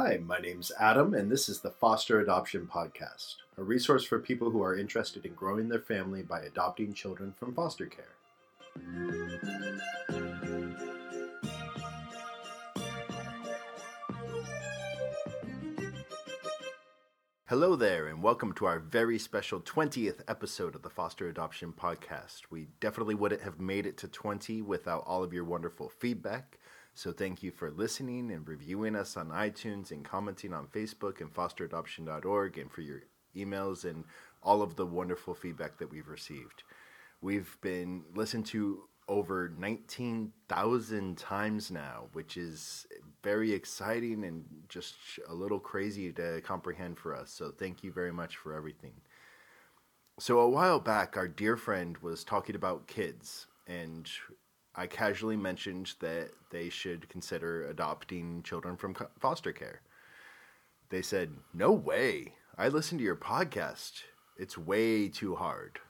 Hi, my name's Adam, and this is the Foster Adoption Podcast, a resource for people who are interested in growing their family by adopting children from foster care. Hello there, and welcome to our very special 20th episode of the Foster Adoption Podcast. We definitely wouldn't have made it to 20 without all of your wonderful feedback. So thank you for listening and reviewing us on iTunes and commenting on Facebook and fosteradoption.org and for your emails and all of the wonderful feedback that we've received. We've been listened to over 19,000 times now, which is very exciting and just a little crazy to comprehend for us. So thank you very much for everything. So a while back, our dear friend was talking about kids, and I casually mentioned that they should consider adopting children from foster care. They said, No way. I listened to your podcast. It's way too hard.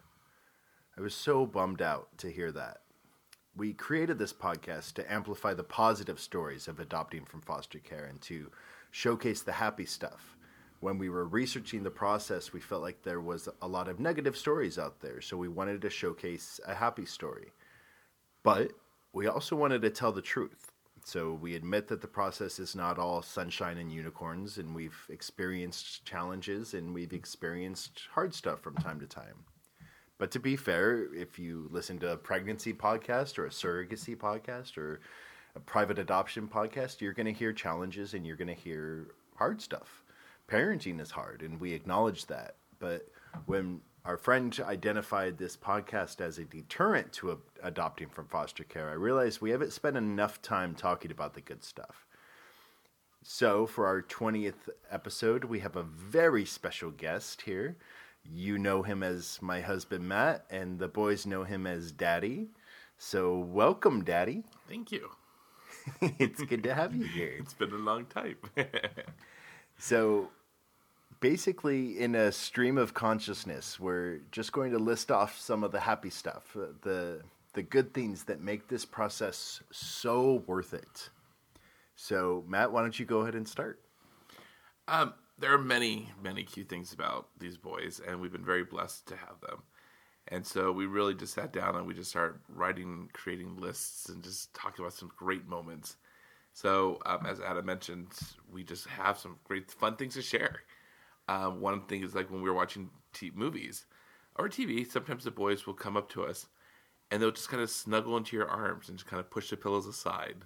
I was so bummed out to hear that. We created this podcast to amplify the positive stories of adopting from foster care and to showcase the happy stuff. When we were researching the process, we felt like there was a lot of negative stories out there, so we wanted to showcase a happy story. But we also wanted to tell the truth. So we admit that the process is not all sunshine and unicorns, and we've experienced challenges and we've experienced hard stuff from time to time. But to be fair, if you listen to a pregnancy podcast or a surrogacy podcast or a private adoption podcast, you're going to hear challenges and you're going to hear hard stuff. Parenting is hard, and we acknowledge that. But when our friend identified this podcast as a deterrent to adopting from foster care, I realized we haven't spent enough time talking about the good stuff. So, for our 20th episode, we have a very special guest here. You know him as my husband, Matt, and the boys know him as Daddy. So, welcome, Daddy. Thank you. it's good to have you here. It's been a long time. so, basically in a stream of consciousness. We're just going to list off some of the happy stuff, uh, the the good things that make this process so worth it. So, Matt, why don't you go ahead and start? Um, there are many, many cute things about these boys, and we've been very blessed to have them. And so we really just sat down and we just started writing, creating lists, and just talking about some great moments. So, um, as Adam mentioned, we just have some great, fun things to share. Um, one thing is like when we were watching t- movies or TV, sometimes the boys will come up to us and they'll just kind of snuggle into your arms and just kind of push the pillows aside.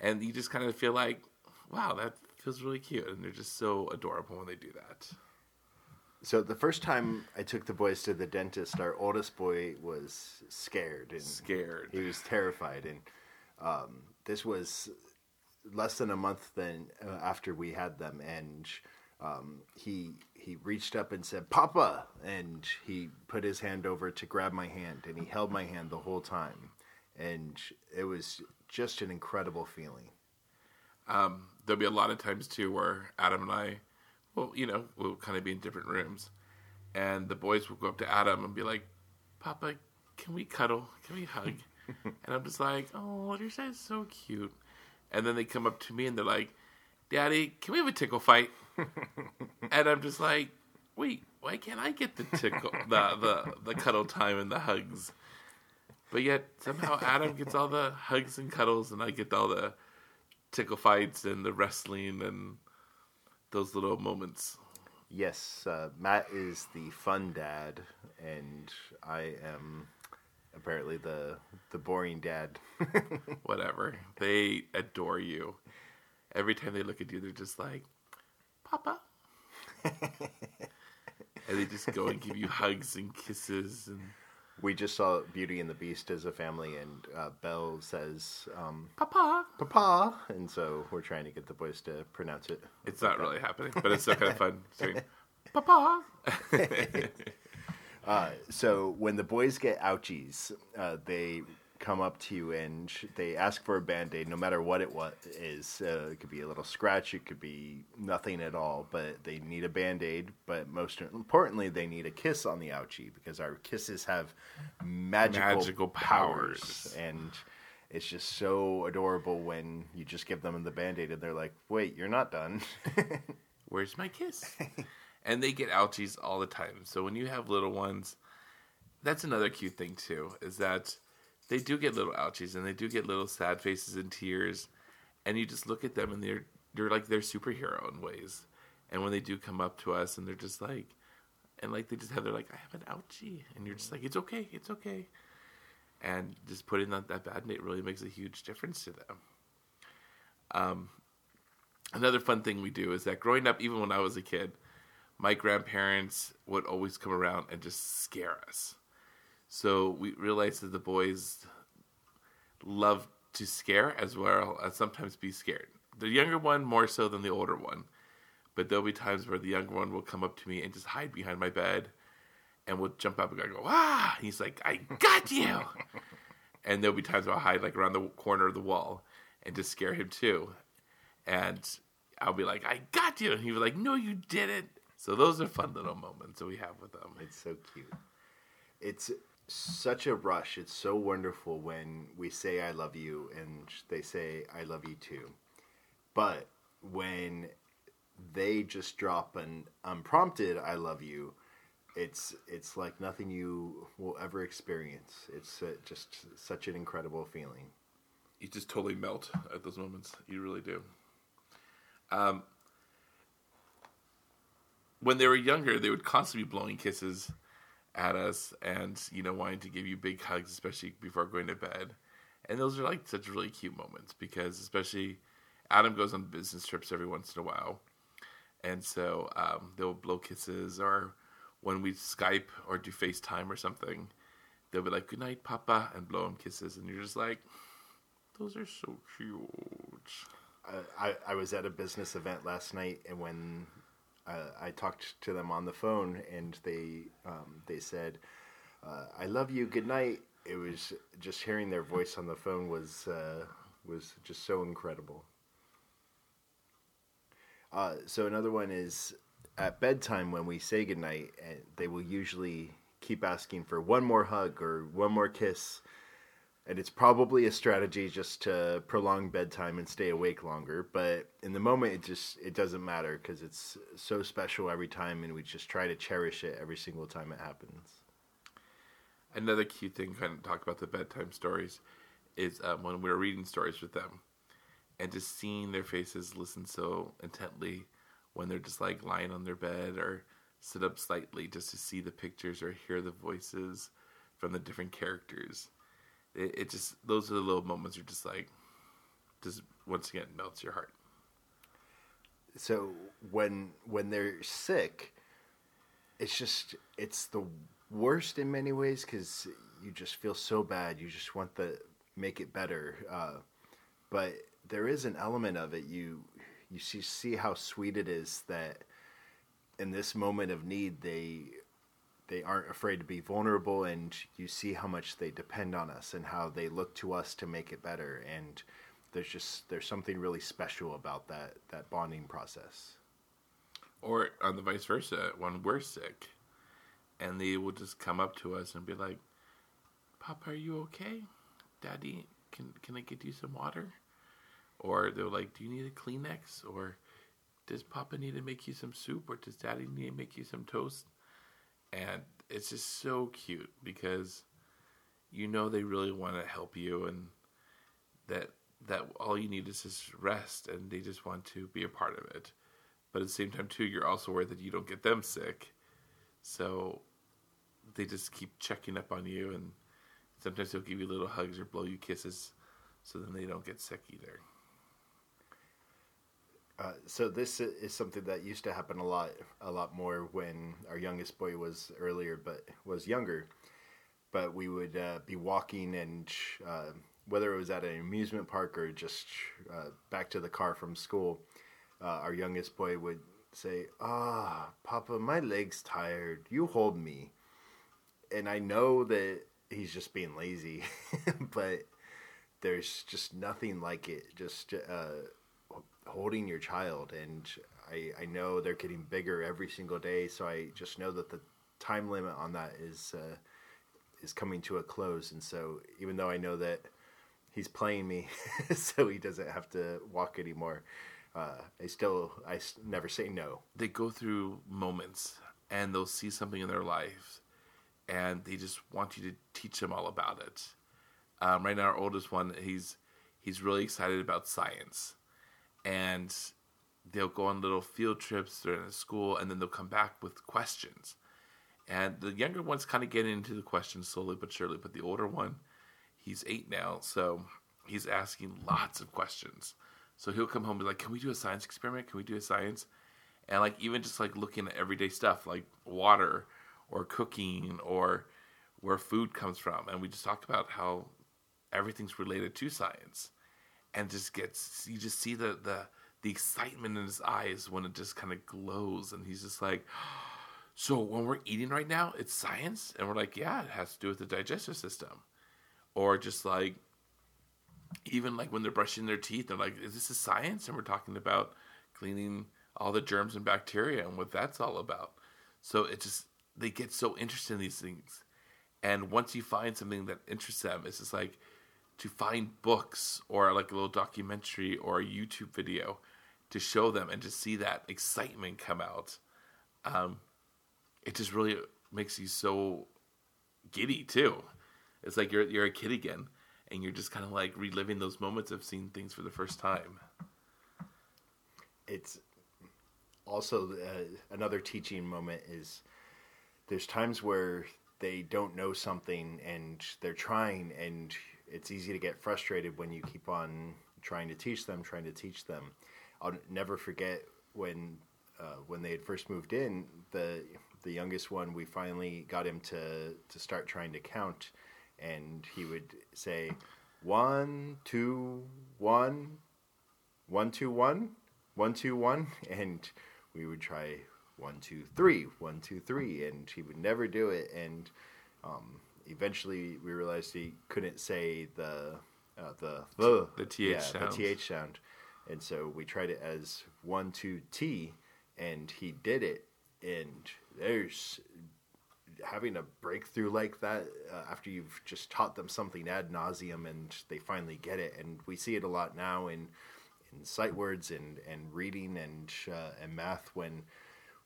And you just kind of feel like, wow, that feels really cute. And they're just so adorable when they do that. So the first time I took the boys to the dentist, our oldest boy was scared and scared. He was terrified, and um, this was less than a month then uh, after we had them, and um, he he reached up and said papa and he put his hand over to grab my hand and he held my hand the whole time. And it was just an incredible feeling. Um, there'll be a lot of times too where adam and i well you know we'll kind of be in different rooms and the boys will go up to adam and be like papa can we cuddle? Can we hug? And i'm just like oh your side's so cute. And then they come up to me and they're like daddy can we have a tickle fight and I'm just like, wait, why can't I get the tickle, the the the cuddle time and the hugs? But yet somehow Adam gets all the hugs and cuddles, and I get all the tickle fights and the wrestling and those little moments. Yes, uh, Matt is the fun dad, and I am apparently the the boring dad. Whatever. They adore you. Every time they look at you, they're just like, Papa. and they just go and give you hugs and kisses and we just saw Beauty and the Beast as a family, and uh, Belle says, um, "Papa, Papa," and so we're trying to get the boys to pronounce it. It's not really happening, but it's still kind of fun saying, "Papa." uh, so when the boys get ouchies, uh, they come up to you and they ask for a band-aid no matter what it what is uh, it could be a little scratch it could be nothing at all but they need a band-aid but most importantly they need a kiss on the ouchie because our kisses have magical, magical powers. powers and it's just so adorable when you just give them the band-aid and they're like wait you're not done Where's my kiss? and they get ouchies all the time. So when you have little ones, that's another cute thing too, is that they do get little ouchies and they do get little sad faces and tears. And you just look at them and they're they're like they're superhero in ways. And when they do come up to us and they're just like and like they just have they're like, I have an ouchie and you're just like, It's okay, it's okay. And just putting that, that bad date really makes a huge difference to them. Um another fun thing we do is that growing up, even when I was a kid, my grandparents would always come around and just scare us. So we realize that the boys love to scare as well as sometimes be scared. The younger one more so than the older one. But there'll be times where the younger one will come up to me and just hide behind my bed and will jump up and go, ah! he's like, I got you! and there'll be times where I'll hide like around the corner of the wall and just scare him too. And I'll be like, I got you. And he'll be like, no, you didn't. So those are fun little moments that we have with them. It's so cute. It's such a rush. It's so wonderful when we say I love you and they say I love you too. But when they just drop an unprompted I love you, it's it's like nothing you will ever experience. It's uh, just such an incredible feeling. You just totally melt at those moments. You really do. Um, when they were younger, they would constantly be blowing kisses at us and, you know, wanting to give you big hugs, especially before going to bed. And those are like such really cute moments because, especially, Adam goes on business trips every once in a while. And so um, they'll blow kisses, or when we Skype or do FaceTime or something, they'll be like, Good night, Papa, and blow him kisses. And you're just like, Those are so cute. I, I was at a business event last night, and when uh, I talked to them on the phone, and they um, they said, uh, "I love you. Good night." It was just hearing their voice on the phone was uh, was just so incredible. Uh, so another one is at bedtime when we say goodnight, and they will usually keep asking for one more hug or one more kiss and it's probably a strategy just to prolong bedtime and stay awake longer. But in the moment it just it doesn't matter because it's so special every time and we just try to cherish it every single time it happens. Another cute thing kind of talk about the bedtime stories is um, when we are reading stories with them and just seeing their faces listen so intently when they're just like lying on their bed or sit up slightly just to see the pictures or hear the voices from the different characters it, it just those are the little moments you're just like just once again melts your heart. So when when they're sick it's just it's the worst in many ways because you just feel so bad. You just want to make it better uh, but there is an element of it. You you see see how sweet it is that in this moment of need they they aren't afraid to be vulnerable and you see how much they depend on us and how they look to us to make it better. And there's just there's something really special about that that bonding process. Or on the vice versa when we're sick and they will just come up to us and be like papa are you okay? Daddy can can i get you some water? Or they're like do you need a kleenex? Or does papa need to make you some soup? Or does daddy need to make you some toast and it's just so cute because you know they really want to help you and that that all you need is just rest and they just want to be a part of it. But at the same time too you're also worried that you don't get them sick. So they just keep checking up on you and sometimes they'll give you little hugs or blow you kisses so then they don't get sick either uh, so this is something that used to happen a lot, a lot more when our youngest boy was earlier, but was younger. But we would uh, be walking, and uh, whether it was at an amusement park or just uh, back to the car from school, uh, our youngest boy would say, "Ah, oh, Papa, my leg's tired. You hold me." And I know that he's just being lazy, but there's just nothing like it. Just holding your child and I, I know they're getting bigger every single day so i just know that the time limit on that is uh, is coming to a close and so even though i know that he's playing me, so he doesn't have to walk anymore. Uh, I still i never say no. they go through moments and they'll see something in their life and they just want you to teach them all about it. Um, right now, our oldest one, he's he's really excited about science, and they'll go on little field trips during the school, and then they'll come back with questions. And the younger one's kind of getting into the questions slowly but surely, but the older one, he's eight now, so he's asking lots of questions. So he'll come home and be like, "Can we do a science experiment? Can we do a science?" And like even just like looking at everyday stuff like water or cooking or where food comes from, and we just talked about how everything's related to science, and just gets you just see the the the excitement in his eyes when it just kind of glows, and he's just like. So when we're eating right now, it's science, and we're like, yeah, it has to do with the digestive system, or just like even like when they're brushing their teeth, they're like, "Is this a science?" And we're talking about cleaning all the germs and bacteria and what that's all about. So it just they get so interested in these things, and once you find something that interests them, it's just like to find books or like a little documentary or a YouTube video to show them and to see that excitement come out. Um, it just really makes you so giddy too. It's like you're you're a kid again, and you're just kind of like reliving those moments of seeing things for the first time. It's also uh, another teaching moment is there's times where they don't know something and they're trying and it's easy to get frustrated when you keep on trying to teach them trying to teach them. I'll never forget when uh, when they had first moved in the the youngest one we finally got him to to start trying to count. And he would say one two one one two one one two one. And we would try one two three one two three. And he would never do it. And um, eventually we realized he couldn't say the uh, the the The TH yeah, sound. the th sound. And so we tried it as one two t and he did it. And there's having a breakthrough like that uh, after you've just taught them something ad nauseum and they finally get it. And we see it a lot now in in sight words and and reading and uh, and math when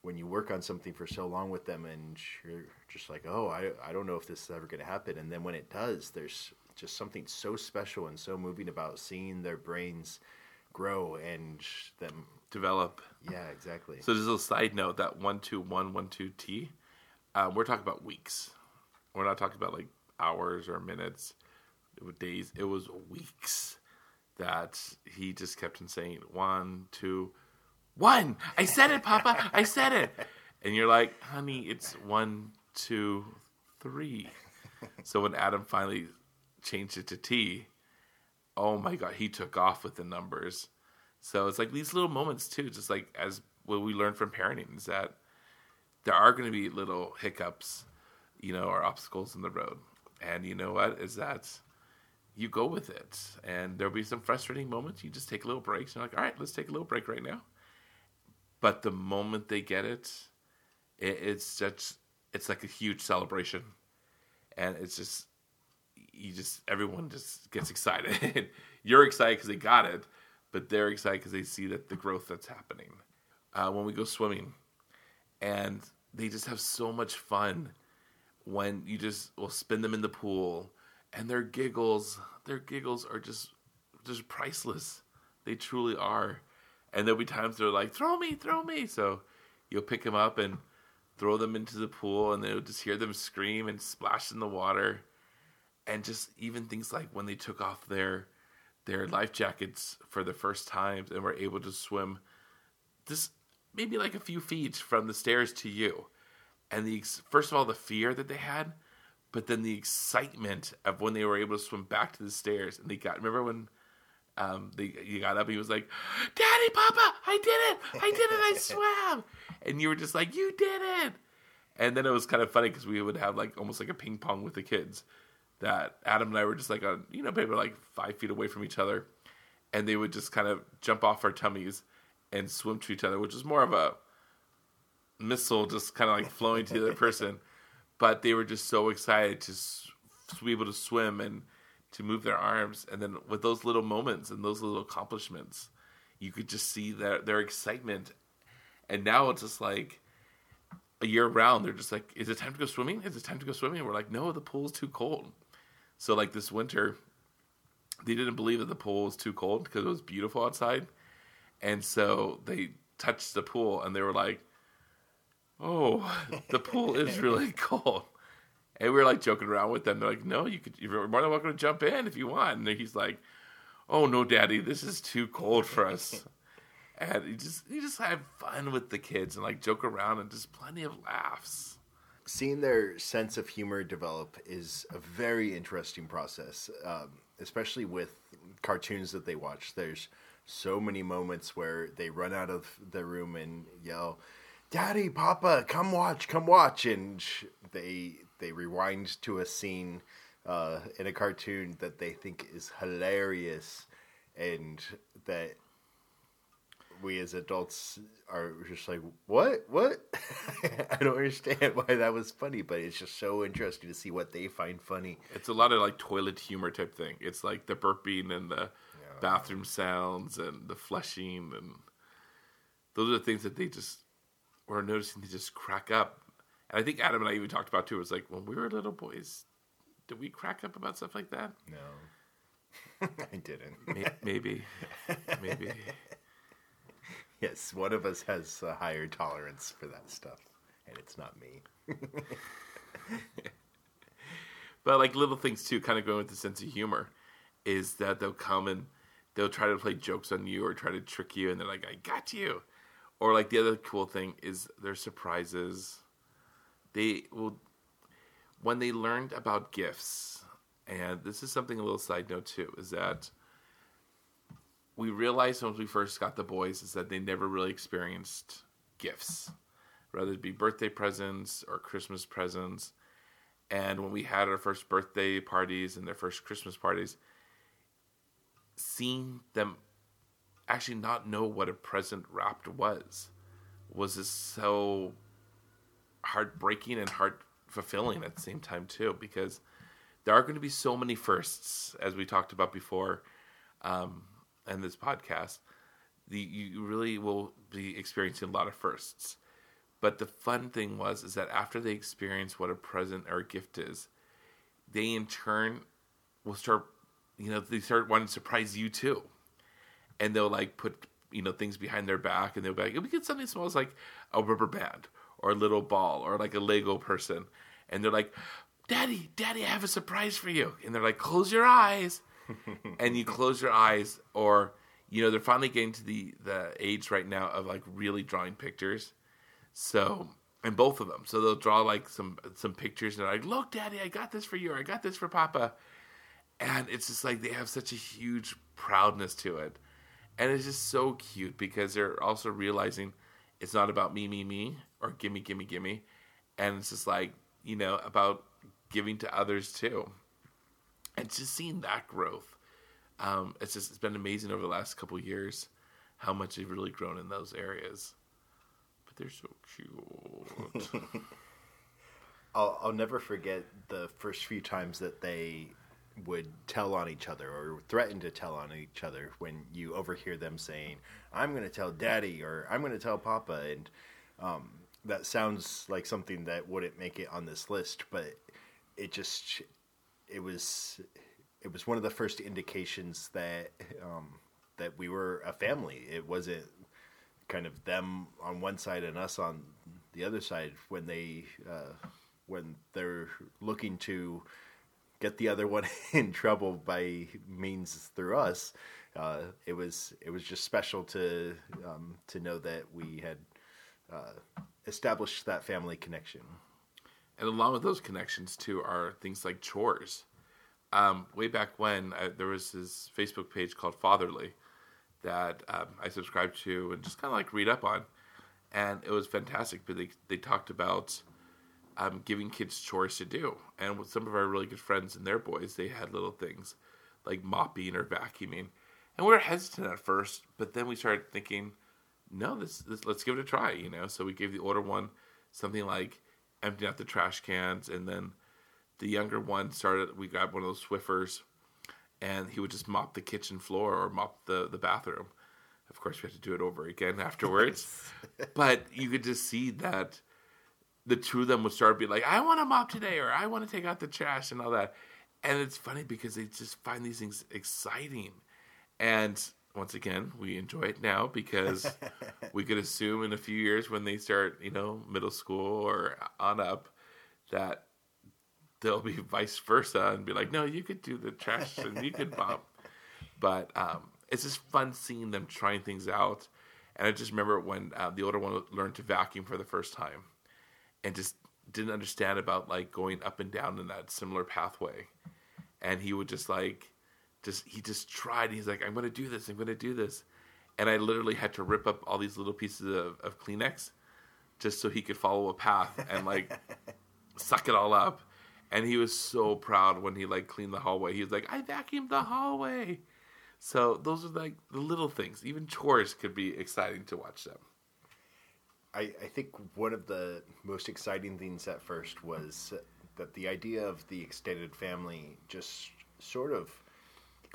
when you work on something for so long with them and you're just like oh I I don't know if this is ever going to happen and then when it does there's just something so special and so moving about seeing their brains grow and them Develop. yeah exactly So just a side note that one two one one two T, uh, we're talking about weeks. We're not talking about like hours or minutes. It was days. It was weeks that he just kept on saying one two one. I said it, Papa. I said it. And you're like, honey, it's one two three. So when Adam finally changed it to T, oh my god, he took off with the numbers. So it's like these little moments too, just like as what we learn from parenting is that there are going to be little hiccups, you know, or obstacles in the road. And you know what? Is that you go with it. And there'll be some frustrating moments. You just take a little breaks. You're like, all right, let's take a little break right now. But the moment they get it, it it's just, it's like a huge celebration. And it's just, you just, everyone just gets excited. You're excited because they got it, but they're excited because they see that the growth that's happening. Uh, when we go swimming, and they just have so much fun when you just will spin them in the pool and their giggles their giggles are just just priceless they truly are and there'll be times they're like throw me throw me. So you'll pick them up and throw them into the pool and they'll just hear them scream and splash in the water. And just even things like when they took off their their life jackets for the first time and were able to swim just maybe like a few feet from the stairs to you. And the first of all the fear that they had but then the excitement of when they were able to swim back to the stairs. And they got remember when um you got up and he was like daddy papa i did it! I did it! I swam! And you were just like you did it! And then it was kind of funny because we would have like almost like a ping pong with the kids that adam and i were just like on you know maybe like five feet away from each other. And they would just kind of jump off our tummies and swim to each other which was more of a missile just kind of like flowing to the other person. But they were just so excited to to be able to swim and to move their arms, and then with those little moments and those little accomplishments, you could just see their their excitement. And now it's just like a year round, they're just like, "Is it time to go swimming? Is it time to go swimming?" And we're like, "No, the pool's too cold." So like this winter, they didn't believe that the pool was too cold because it was beautiful outside, and so they touched the pool and they were like, "Oh, the pool is really cold." And we were like joking around with them. They're like, "No, you could. You're more than welcome to jump in if you want." And he's like, "Oh no, Daddy, this is too cold for us." and you just you just have fun with the kids and like joke around and just plenty of laughs. Seeing their sense of humor develop is a very interesting process, um, especially with cartoons that they watch. There's so many moments where they run out of the room and yell, "Daddy, Papa, come watch, come watch!" and they they rewind to a scene uh, in a cartoon that they think is hilarious, and that we as adults are just like, what? What? I don't understand why that was funny, but it's just so interesting to see what they find funny. It's a lot of like toilet humor type thing. It's like the burping and the yeah. bathroom sounds and the flushing, and those are the things that they just were noticing. They just crack up, and I think Adam and I even talked about too. It was like when we were little boys, did we crack up about stuff like that? No, I didn't. Maybe, maybe. Yes, one of us has a higher tolerance for that stuff, and it's not me. but like little things too, kind of going with the sense of humor, is that they'll come and they'll try to play jokes on you or try to trick you, and they're like, "I got you," or like the other cool thing is their surprises. They will when they learned about gifts, and this is something a little side note too, is that we realized once we first got the boys is that they never really experienced gifts, whether it be birthday presents or Christmas presents. And when we had our first birthday parties and their first Christmas parties, seeing them actually not know what a present wrapped was was just so heartbreaking and heart fulfilling at the same time too because there are going to be so many firsts as we talked about before um, and this podcast, the you really will be experiencing a lot of firsts. But the fun thing was is that after they experience what a present or a gift is, they in turn will start, you know, they start wanting to surprise you too, and they'll like put you know things behind their back, and they'll be like, we get something small as like a rubber band or a little ball or like a Lego person, and they're like, Daddy, Daddy, I have a surprise for you, and they're like, close your eyes, and you close your eyes, or you know they're finally getting to the the age right now of like really drawing pictures. So and both of them, so they'll draw like some some pictures, and they're like, "Look, Daddy, I got this for you, or I got this for Papa," and it's just like they have such a huge proudness to it, and it's just so cute because they're also realizing it's not about me, me, me, or gimme, gimme, gimme, and it's just like you know about giving to others too and just seeing that growth, um, it's just it's been amazing over the last couple years how much they've really grown in those areas. But they're so cute. I'll I'll never forget the first few times that they would tell on each other or threaten to tell on each other when you overhear them saying, "I'm going to tell Daddy" or "I'm going to tell Papa," and um, that sounds like something that wouldn't make it on this list, but it just it was it was one of the first indications that um, that we were a family. It wasn't kind of them on one side and us on the other side when they uh, when they're looking to get the other one in trouble by means through us. Uh, it was it was just special to um, to know that we had uh, established that family connection. And along with those connections too are things like chores. Um, way back when, I, there was this Facebook page called Fatherly that um, I subscribed to and just kind of like read up on, and it was fantastic. But they they talked about um, giving kids chores to do, and with some of our really good friends and their boys, they had little things like mopping or vacuuming, and we were hesitant at first, but then we started thinking, no, this, this let's give it a try, you know. So we gave the older one something like emptying out the trash cans, and then the younger one started. We grabbed one of those Swiffers, and he would just mop the kitchen floor or mop the the bathroom. Of course, we had to do it over again afterwards, but you could just see that the two of them would start being like, "I want to mop today," or "I want to take out the trash," and all that. And it's funny because they just find these things exciting, and once again, we enjoy it now because we could assume in a few years when they start, you know, middle school or on up, that they'll be vice versa and be like, no, you could do the trash and you could bump. But um, it's just fun seeing them trying things out. And I just remember when uh, the older one learned to vacuum for the first time and just didn't understand about like going up and down in that similar pathway. And he would just like, just he just tried. He's like, I'm going to do this. I'm going to do this. And I literally had to rip up all these little pieces of, of Kleenex just so he could follow a path and like suck it all up. And he was so proud when he like cleaned the hallway. He was like, I vacuumed the hallway. So those are like the little things. Even chores could be exciting to watch them. I, I think one of the most exciting things at first was that the idea of the extended family just sort of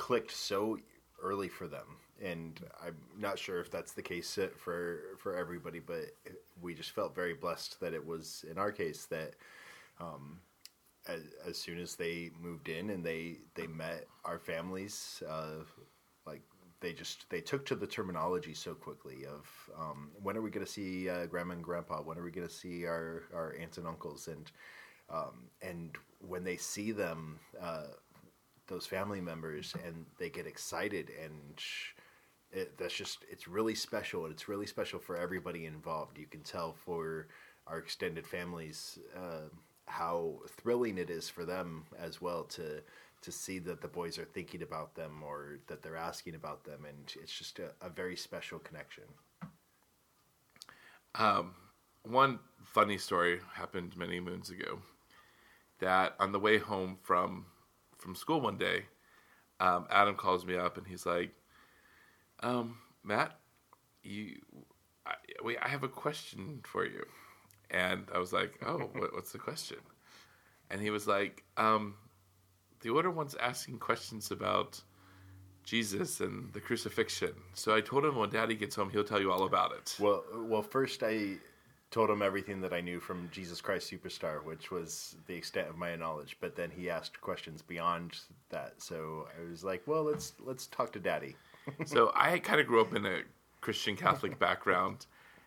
clicked so early for them and I'm not sure if that's the case for for everybody, but we just felt very blessed that it was in our case that um, as, as, soon as they moved in and they they met our families, uh, like they just they took to the terminology so quickly of um, when are we going to see uh, grandma and grandpa? When are we going to see our our aunts and uncles? And um, and when they see them. Uh, those family members and they get excited and it, that's just it's really special and it's really special for everybody involved. You can tell for our extended families uh, how thrilling it is for them as well to to see that the boys are thinking about them or that they're asking about them and it's just a, a very special connection. Um, one funny story happened many moons ago that on the way home from from school one day, um, Adam calls me up and he's like, um, "Matt, you, I, wait, I have a question for you." And I was like, "Oh, what, what's the question?" And he was like, um, "The order wants asking questions about." Jesus and the crucifixion. So I told him when Daddy gets home, he'll tell you all about it. Well, well, first I told him everything that I knew from Jesus Christ Superstar, which was the extent of my knowledge. But then he asked questions beyond that, so I was like, "Well, let's let's talk to Daddy." so I kind of grew up in a Christian Catholic background,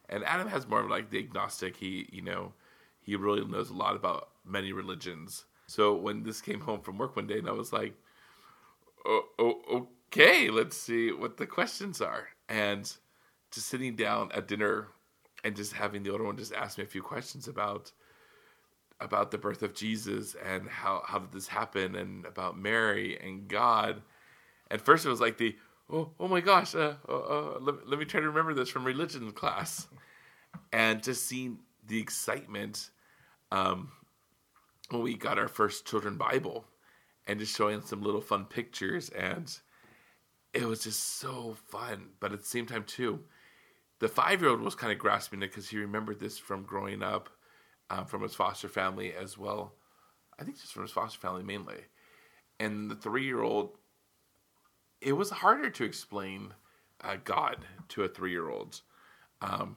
and Adam has more of like the agnostic. He, you know, he really knows a lot about many religions. So when this came home from work one day, and I was like, "Oh, oh okay, let's see what the questions are," and just sitting down at dinner and just having the older one just ask me a few questions about about the birth of Jesus and how how did this happen and about Mary and God. And first it was like the oh oh my gosh, uh, uh, uh, let, let me try to remember this from religion class, and just seeing the excitement um, when we got our first children Bible, and just showing some little fun pictures and. It was just so fun, but at the same time too, the five year old was kind of grasping it because he remembered this from growing up um, from his foster family as well. I think just from his foster family mainly. And the three year old, it was harder to explain uh, God to a three year old. Um,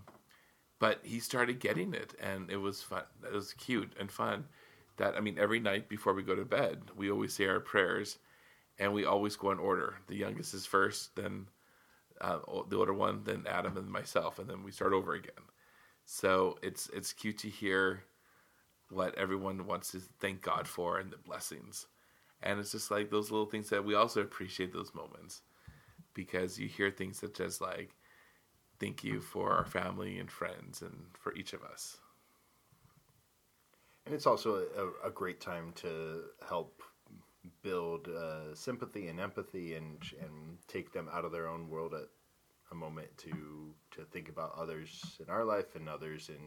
but he started getting it, and it was fun. It was cute and fun. That I mean, every night before we go to bed, we always say our prayers, and we always go in order. The youngest is first, then uh, the older one, then Adam and myself, and then we start over again. So it's it's cute to hear what everyone wants to thank God for and the blessings, and it's just like those little things that we also appreciate those moments because you hear things such as like thank you for our family and friends and for each of us. And it's also a, a great time to help build uh, sympathy and empathy and and take them out of their own world at a moment to to think about others in our life and others in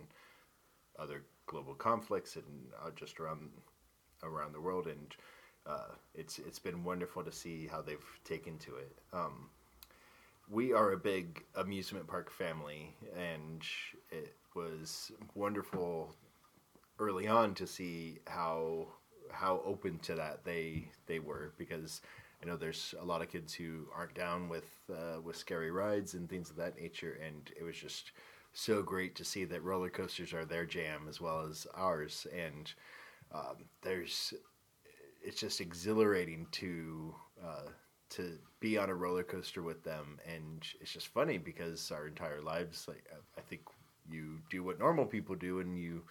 other global conflicts and uh, just around around the world and uh, it's it's been wonderful to see how they've taken to it. Um, we are a big amusement park family, and it was wonderful early on to see how how open to that they they were because I know there's a lot of kids who aren't down with uh, with scary rides and things of that nature, and it was just so great to see that roller coasters are their jam as well as ours, and um, there's it's just exhilarating to uh, to be on a roller coaster with them, and it's just funny because our entire lives, like I think, you do what normal people do, and you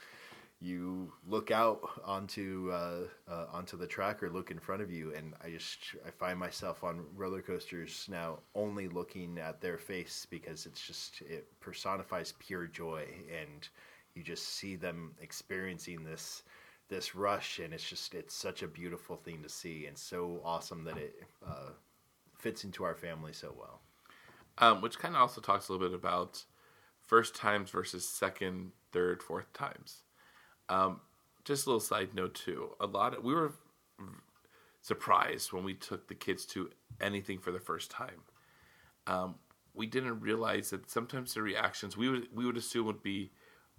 you look out onto uh, uh, onto the track or look in front of you, and I just I find myself on roller coasters now only looking at their face because it's just it personifies pure joy, and you just see them experiencing this this rush, and it's just it's such a beautiful thing to see, and so awesome that it uh, fits into our family so well. Um, which kind of also talks a little bit about first times versus second, third, fourth times. Um, just a little side note too. A lot of we were surprised when we took the kids to anything for the first time. Um, we didn't realize that sometimes the reactions we would we would assume would be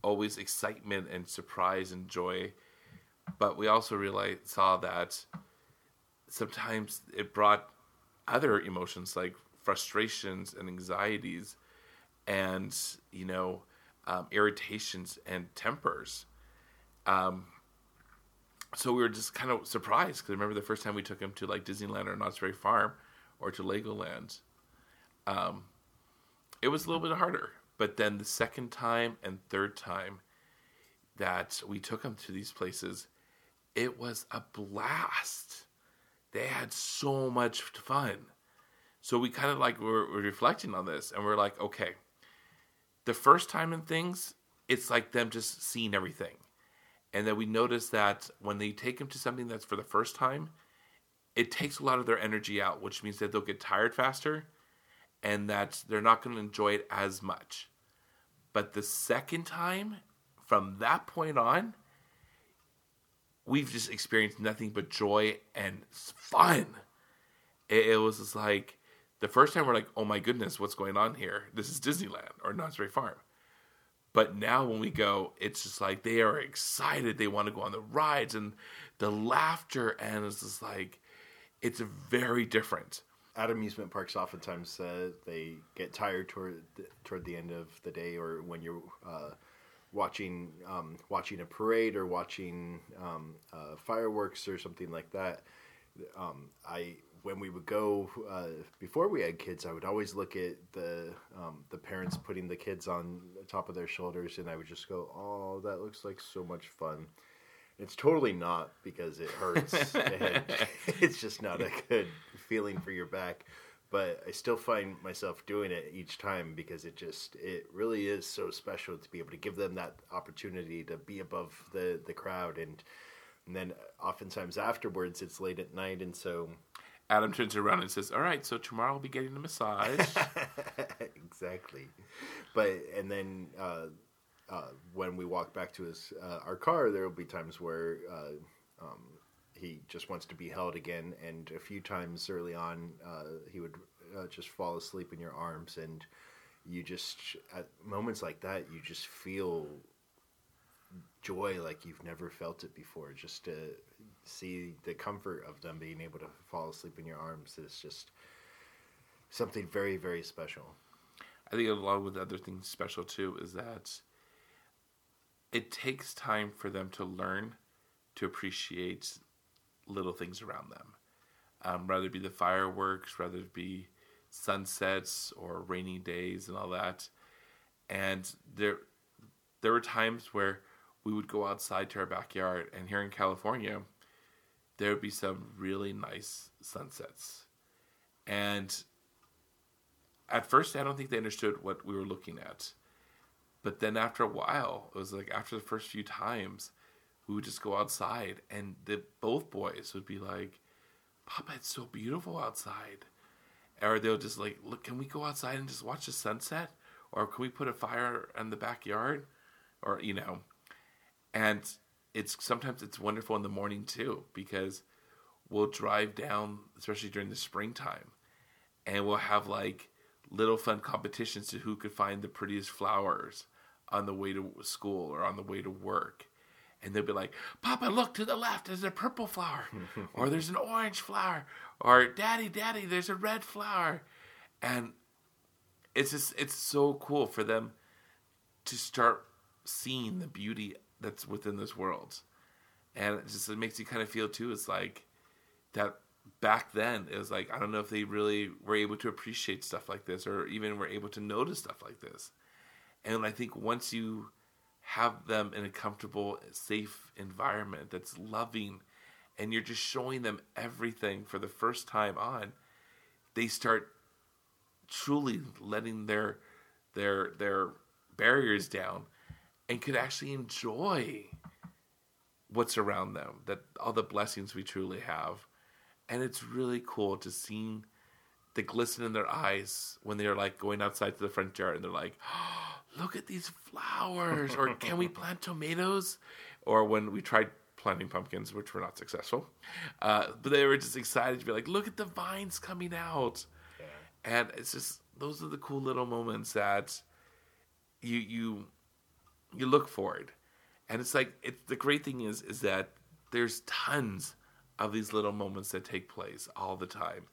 always excitement and surprise and joy, but we also realized saw that sometimes it brought other emotions like frustrations and anxieties and you know um, irritations and tempers um, so we were just kind of surprised because remember the first time we took him to like Disneyland or Knott's Berry Farm or to Legoland, um, it was a little bit harder. But then the second time and third time that we took him to these places, it was a blast. They had so much fun. So we kind of like were, were reflecting on this and we're like, okay, the first time in things, it's like them just seeing everything and then we notice that when they take them to something that's for the first time, it takes a lot of their energy out, which means that they'll get tired faster and that they're not going to enjoy it as much. But the second time, from that point on, we've just experienced nothing but joy and fun. It, it was just like the first time we're like, oh my goodness, what's going on here? This is Disneyland or Knott's Berry Farm. But now when we go, it's just like they are excited. They want to go on the rides and the laughter, and it's just like it's very different. At amusement parks, oftentimes uh, they get tired toward the, toward the end of the day, or when you're uh, watching um, watching a parade or watching um, uh, fireworks or something like that. Um, I when we would go uh, before we had kids, I would always look at the um, the parents putting the kids on the top of their shoulders, and I would just go, "Oh, that looks like so much fun." It's totally not because it hurts. it's just not a good feeling for your back. But I still find myself doing it each time because it just it really is so special to be able to give them that opportunity to be above the the crowd and and then oftentimes afterwards it's late at night and so Adam turns around and says, "All right, so tomorrow I'll be getting a massage." exactly, but and then uh, uh, when we walk back to his uh, our car, there will be times where uh, um, he just wants to be held again, and a few times early on, uh, he would uh, just fall asleep in your arms, and you just at moments like that, you just feel joy like you've never felt it before. Just to see the comfort of them being able to fall asleep in your arms is just something very, very special. I think along with other things special too is that it takes time for them to learn to appreciate little things around them. Um, rather it be the fireworks, rather it be sunsets or rainy days and all that. And there, there were times where we would go outside to our backyard, and here in California, there would be some really nice sunsets. And at first, I don't think they understood what we were looking at. But then after a while, it was like after the first few times, we would just go outside, and the both boys would be like, "Papa, it's so beautiful outside," or they'll just like, "Look, can we go outside and just watch the sunset, or can we put a fire in the backyard, or you know?" And it's sometimes it's wonderful in the morning too because we'll drive down especially during the springtime and we'll have like little fun competitions to who could find the prettiest flowers on the way to school or on the way to work and they'll be like, "Papa, look to the left. There's a purple flower, or there's an orange flower, or Daddy, Daddy, there's a red flower," and it's just it's so cool for them to start seeing the beauty that's within this world, and it just it makes you kind of feel too. It's like that back then. It was like I don't know if they really were able to appreciate stuff like this, or even were able to notice stuff like this. And I think once you have them in a comfortable, safe environment that's loving, and you're just showing them everything for the first time on, they start truly letting their their their barriers down and could actually enjoy what's around them that all the blessings we truly have. And it's really cool to see the glisten in their eyes when they're like going outside to the front yard and they're like oh, look at these flowers or can we plant tomatoes? Or when we tried planting pumpkins which were not successful uh, but they were just excited to be like look at the vines coming out. And it's just those are the cool little moments that you you you look for it. And it's like it's the great thing is is that there's tons of these little moments that take place all the time.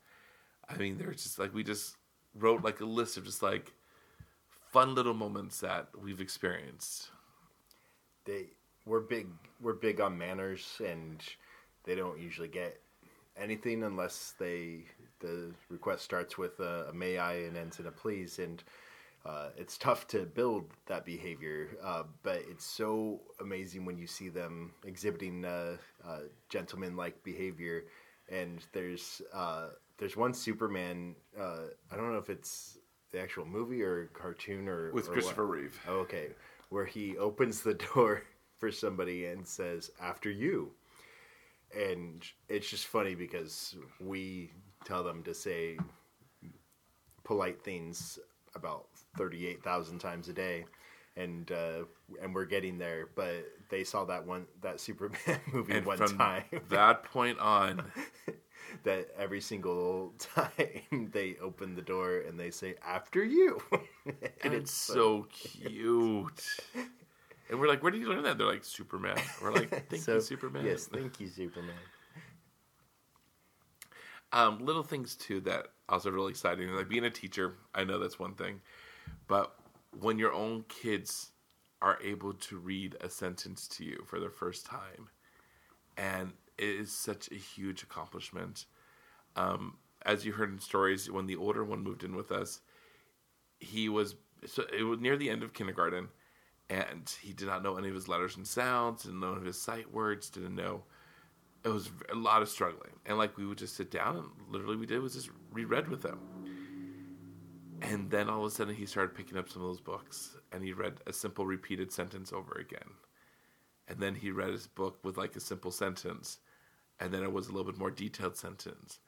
I mean they're just like we just wrote like a list of just like fun little moments that we've experienced. They we're big we're big on manners and they don't usually get anything unless they the request starts with a, a may I? and ends in a please, and uh, it's tough to build that behavior. Uh, but it's so amazing when you see them exhibiting uh, uh gentleman-like behavior. And there's uh, there's one Superman. Uh, I don't know if it's the actual movie or cartoon or with or Christopher what. Reeve. Oh, okay, where he opens the door for somebody and says "After you." and it's just funny because we tell them to say polite things about 38,000 times a day. And uh, and we're getting there but they saw that one that superman movie and one time. that point on that every single time they open the door and they say after you. And, it's, it's so cute. And we're like where did you learn that? They're like superman. We're like thank so, you superman. yes thank you superman. Um, little things too that also really exciting. Like being a teacher, I know that's one thing, but when your own kids are able to read a sentence to you for the first time, and it is such a huge accomplishment. Um, as you heard in stories, when the older one moved in with us, he was so it was near the end of kindergarten, and he did not know any of his letters and sounds, didn't know any of his sight words, didn't know it was a lot of struggling. And like we would just sit down and literally we did was just reread with him. And then all of a sudden he started picking up some of those books and he read a simple repeated sentence over again. And then he read his book with like a simple sentence. And then it was a little bit more detailed sentence.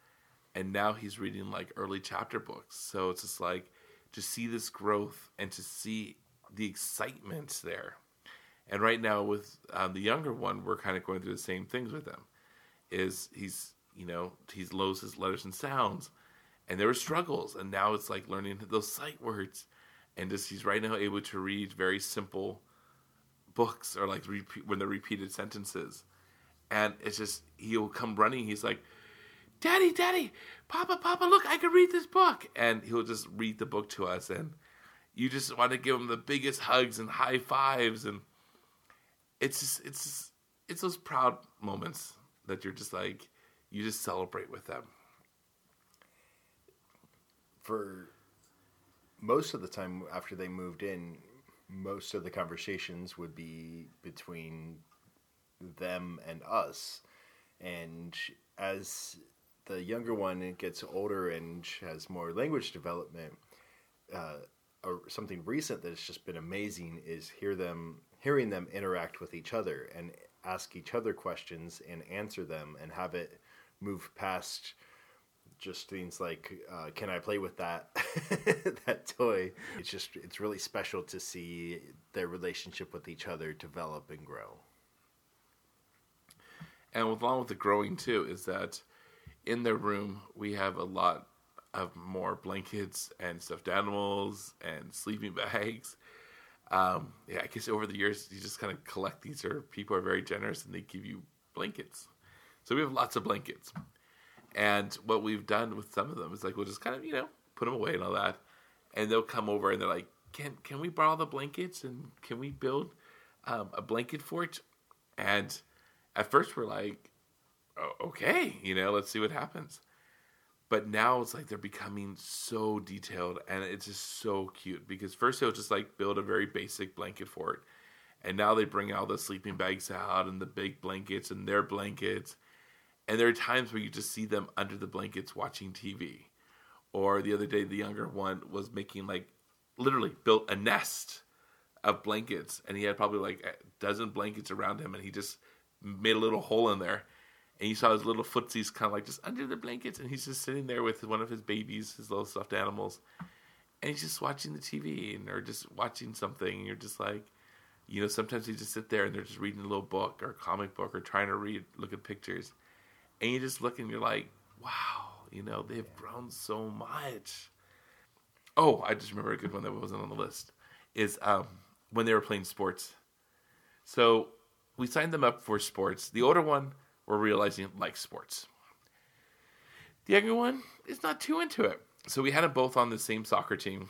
And now he's reading like early chapter books. So it's just like to see this growth and to see the excitement there. And right now with um, the younger one, we're kind of going through the same things with him is he's you know he's lows his letters and sounds, and there were struggles, and now it's like learning those sight words, and just he's right now able to read very simple books or like repeat, when they're repeated sentences, and it's just he'll come running. He's like, "Daddy, Daddy, Papa, Papa, look, I can read this book," and he'll just read the book to us, and you just want to give him the biggest hugs and high fives, and it's just it's just, it's those proud moments that you're just like you just celebrate with them for most of the time after they moved in most of the conversations would be between them and us. And as the younger one gets older and has more language development uh, or something recent that's just been amazing is hear them hearing them interact with each other and ask each other questions and answer them and have it move past just things like uh, can i play with that that toy? It's just it's really special to see their relationship with each other develop and grow. And along with the growing too is that in their room we have a lot of more blankets and stuffed animals and sleeping bags. Um, yeah, I guess over the years you just kind of collect these, or people are very generous and they give you blankets. So we have lots of blankets, and what we've done with some of them is like we'll just kind of you know put them away and all that, and they'll come over and they're like, "Can can we borrow the blankets and can we build um, a blanket fort?" And at first we're like, oh, "Okay, you know, let's see what happens." But now it's like they're becoming so detailed and it's just so cute because first they'll just like build a very basic blanket fort. And now they bring all the sleeping bags out and the big blankets and their blankets. And there are times where you just see them under the blankets watching TV. Or the other day, the younger one was making like literally built a nest of blankets. And he had probably like a dozen blankets around him and he just made a little hole in there. And you saw his little footsies kind of like just under the blankets, and he's just sitting there with one of his babies, his little stuffed animals, and he's just watching the TV and or just watching something. And you're just like, you know, sometimes you just sit there and they're just reading a little book or comic book or trying to read, look at pictures, and you just look and you're like, wow, you know, they've grown so much. Oh, I just remember a good one that wasn't on the list is um, when they were playing sports. So we signed them up for sports. The older one we're realizing likes sports. The younger one is not too into it. So we had them both on the same soccer team.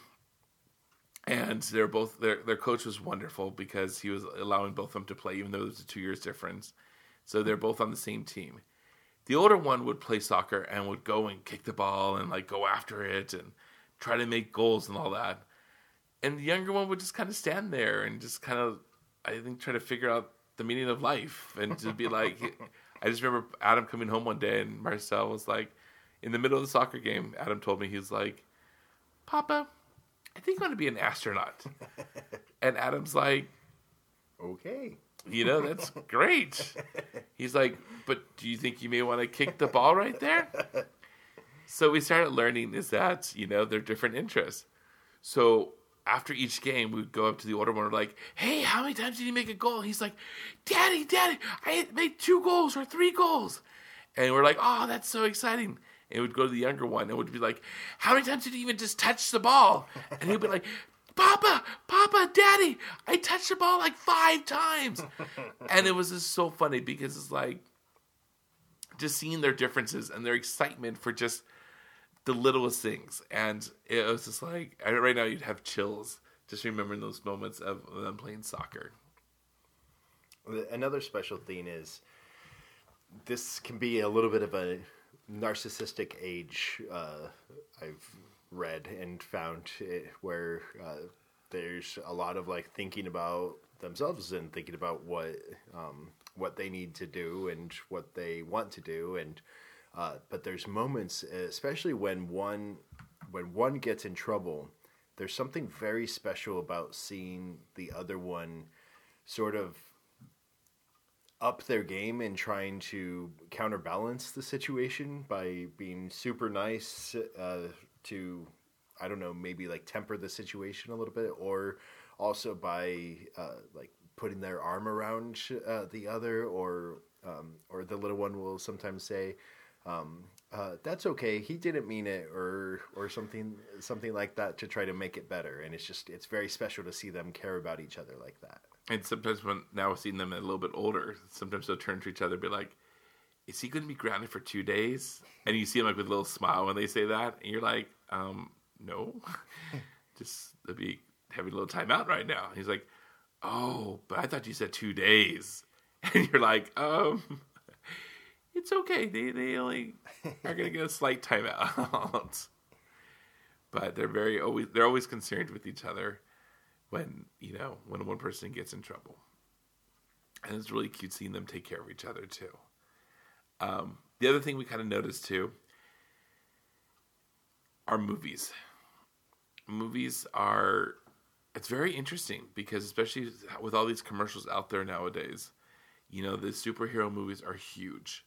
And they're both their their coach was wonderful because he was allowing both of them to play, even though there's a two years difference. So they're both on the same team. The older one would play soccer and would go and kick the ball and like go after it and try to make goals and all that. And the younger one would just kind of stand there and just kind of, I think, try to figure out the meaning of life and to be like, I just remember Adam coming home one day and Marcel was like, in the middle of the soccer game, Adam told me, he was like, Papa, I think I want to be an astronaut. and Adam's like, Okay. You know, that's great. He's like, but do you think you may want to kick the ball right there? So we started learning is that, you know, they're different interests. So after each game, we'd go up to the older one and like, hey, how many times did you make a goal? He's like, Daddy, Daddy, I made two goals or three goals. And we're like, oh, that's so exciting. And we'd go to the younger one and would be like, how many times did you even just touch the ball? And he'd be like, Papa, Papa, Daddy, I touched the ball like five times. and it was just so funny because it's like just seeing their differences and their excitement for just – the littlest things, and it was just like right now you'd have chills just remembering those moments of them playing soccer. Another special thing is this can be a little bit of a narcissistic age. Uh, I've read and found it, where uh, there's a lot of like thinking about themselves and thinking about what um, what they need to do and what they want to do and uh, but there's moments, especially when one when one gets in trouble, there's something very special about seeing the other one sort of up their game and trying to counterbalance the situation by being super nice uh, to I don't know maybe like temper the situation a little bit or also by uh, like putting their arm around uh, the other or um, or the little one will sometimes say um, uh, that's okay. He didn't mean it, or or something something like that to try to make it better. And it's just it's very special to see them care about each other like that. And sometimes when now seeing them a little bit older, sometimes they'll turn to each other and be like, "Is he going to be grounded for two days?" And you see them like with a little smile when they say that, and you're like, um, "No, just they'll be having a little time out right now." he's like, "Oh, but I thought you said two days," and you're like, "Um." it's okay. They they only are going to get a slight timeout. but they're very always they're always concerned with each other when you know when one person gets in trouble, and it's really cute seeing them take care of each other too. Um, the other thing we kind of noticed too are movies. Movies are it's very interesting because especially with all these commercials out there nowadays, you know the superhero movies are huge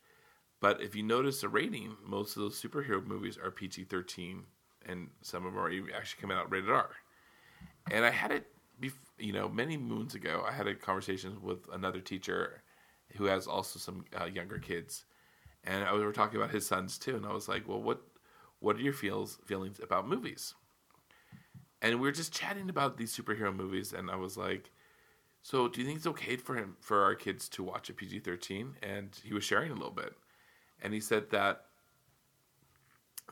but if you notice the rating, most of those superhero movies are PG 13, and some of them are actually coming out rated R. And I had it, you know, many moons ago. I had a conversation with another teacher who has also some uh, younger kids, and I was, we were talking about his sons too. And I was like, "Well, what what are your feels feelings about movies?" and we were just chatting about these superhero movies, and I was like, "So, do you think it's okay for him for our kids to watch a PG thirteen?" And he was sharing a little bit, and he said that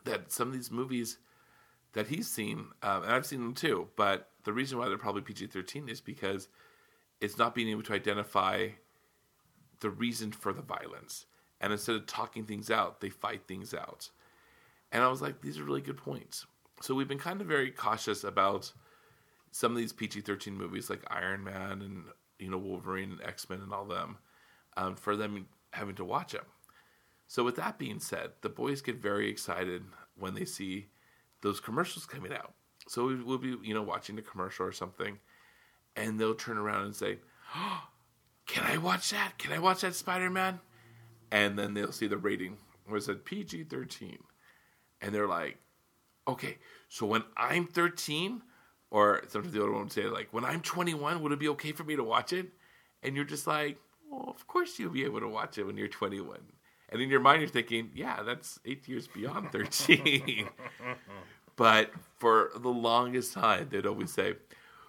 that some of these movies that he's seen, um, and I've seen them too, but the reason why they're probably PG thirteen is because it's not being able to identify the reason for the violence, and instead of talking things out, they fight things out. And I was like, these are really good points. So we've been kind of very cautious about some of these PG thirteen movies like Iron Man and you know Wolverine and X Men and all them, um, for them having to watch them. So with that being said, the boys get very excited when they see those commercials coming out. So we, we'll be you know watching a commercial or something, and they'll turn around and say, oh, "Can I watch that? Can I watch that Spider Man?" And then they'll see the rating where it said PG thirteen, and they're like, "Okay, so when I'm 13, or sometimes the other one would say like, when I'm 21, would it be okay for me to watch it?" And you're just like, "Well, of course you'll be able to watch it when you're 21." And in your mind, you're thinking, "Yeah, that's eight years beyond 13." but for the longest time, they'd always say,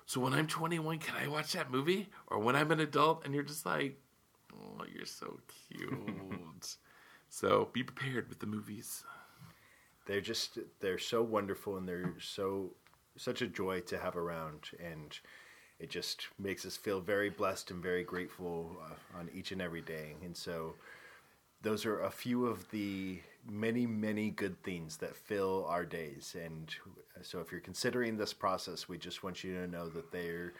"So when I'm 21, can I watch that movie?" Or when I'm an adult, and you're just like, "Oh, you're so cute." so be prepared with the movies. They're just they're so wonderful and they're so such a joy to have around. And it just makes us feel very blessed and very grateful uh, on each and every day. And so those are a few of the many many good things that fill our days. And so if you're considering this process we just want you to know that there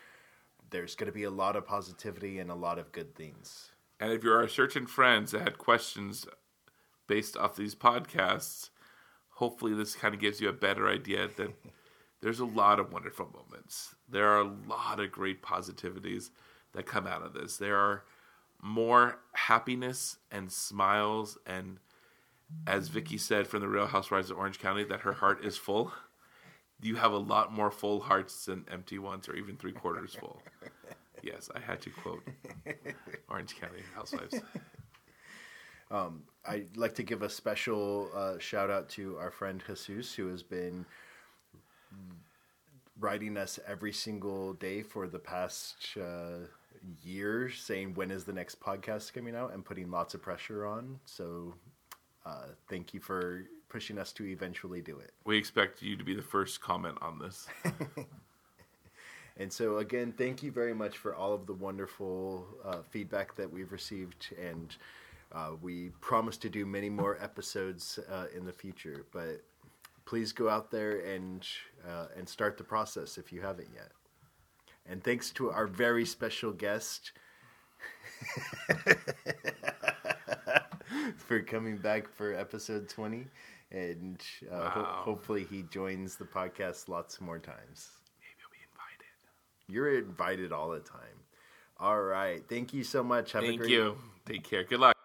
there's going to be a lot of positivity and a lot of good things. And if you're our certain friends that had questions based off these podcasts, hopefully this kind of gives you a better idea that there's a lot of wonderful moments. There are a lot of great positivities that come out of this. There are more happiness and smiles and as Vicki said from the Real Housewives of Orange County that her heart is full. You have a lot more full hearts than empty ones or even three quarters full. Yes, I had to quote Orange County Housewives. I'd like to give a special uh, shout out to our friend Jesus, who has been writing us every single day for the past uh, year, saying when is the next podcast coming out, and putting lots of pressure on. So, uh, thank you for pushing us to eventually do it. We expect you to be the first comment on this. And so, again, thank you very much for all of the wonderful uh, feedback that we've received. And uh, we promise to do many more episodes uh, in the future. But please go out there and, uh, and start the process if you haven't yet. And thanks to our very special guest for coming back for episode 20. And uh, ho- hopefully, he joins the podcast lots more times. Maybe you'll be invited. You're invited all the time. All right. Thank you so much. Have a Thank great you. Take care. Good luck.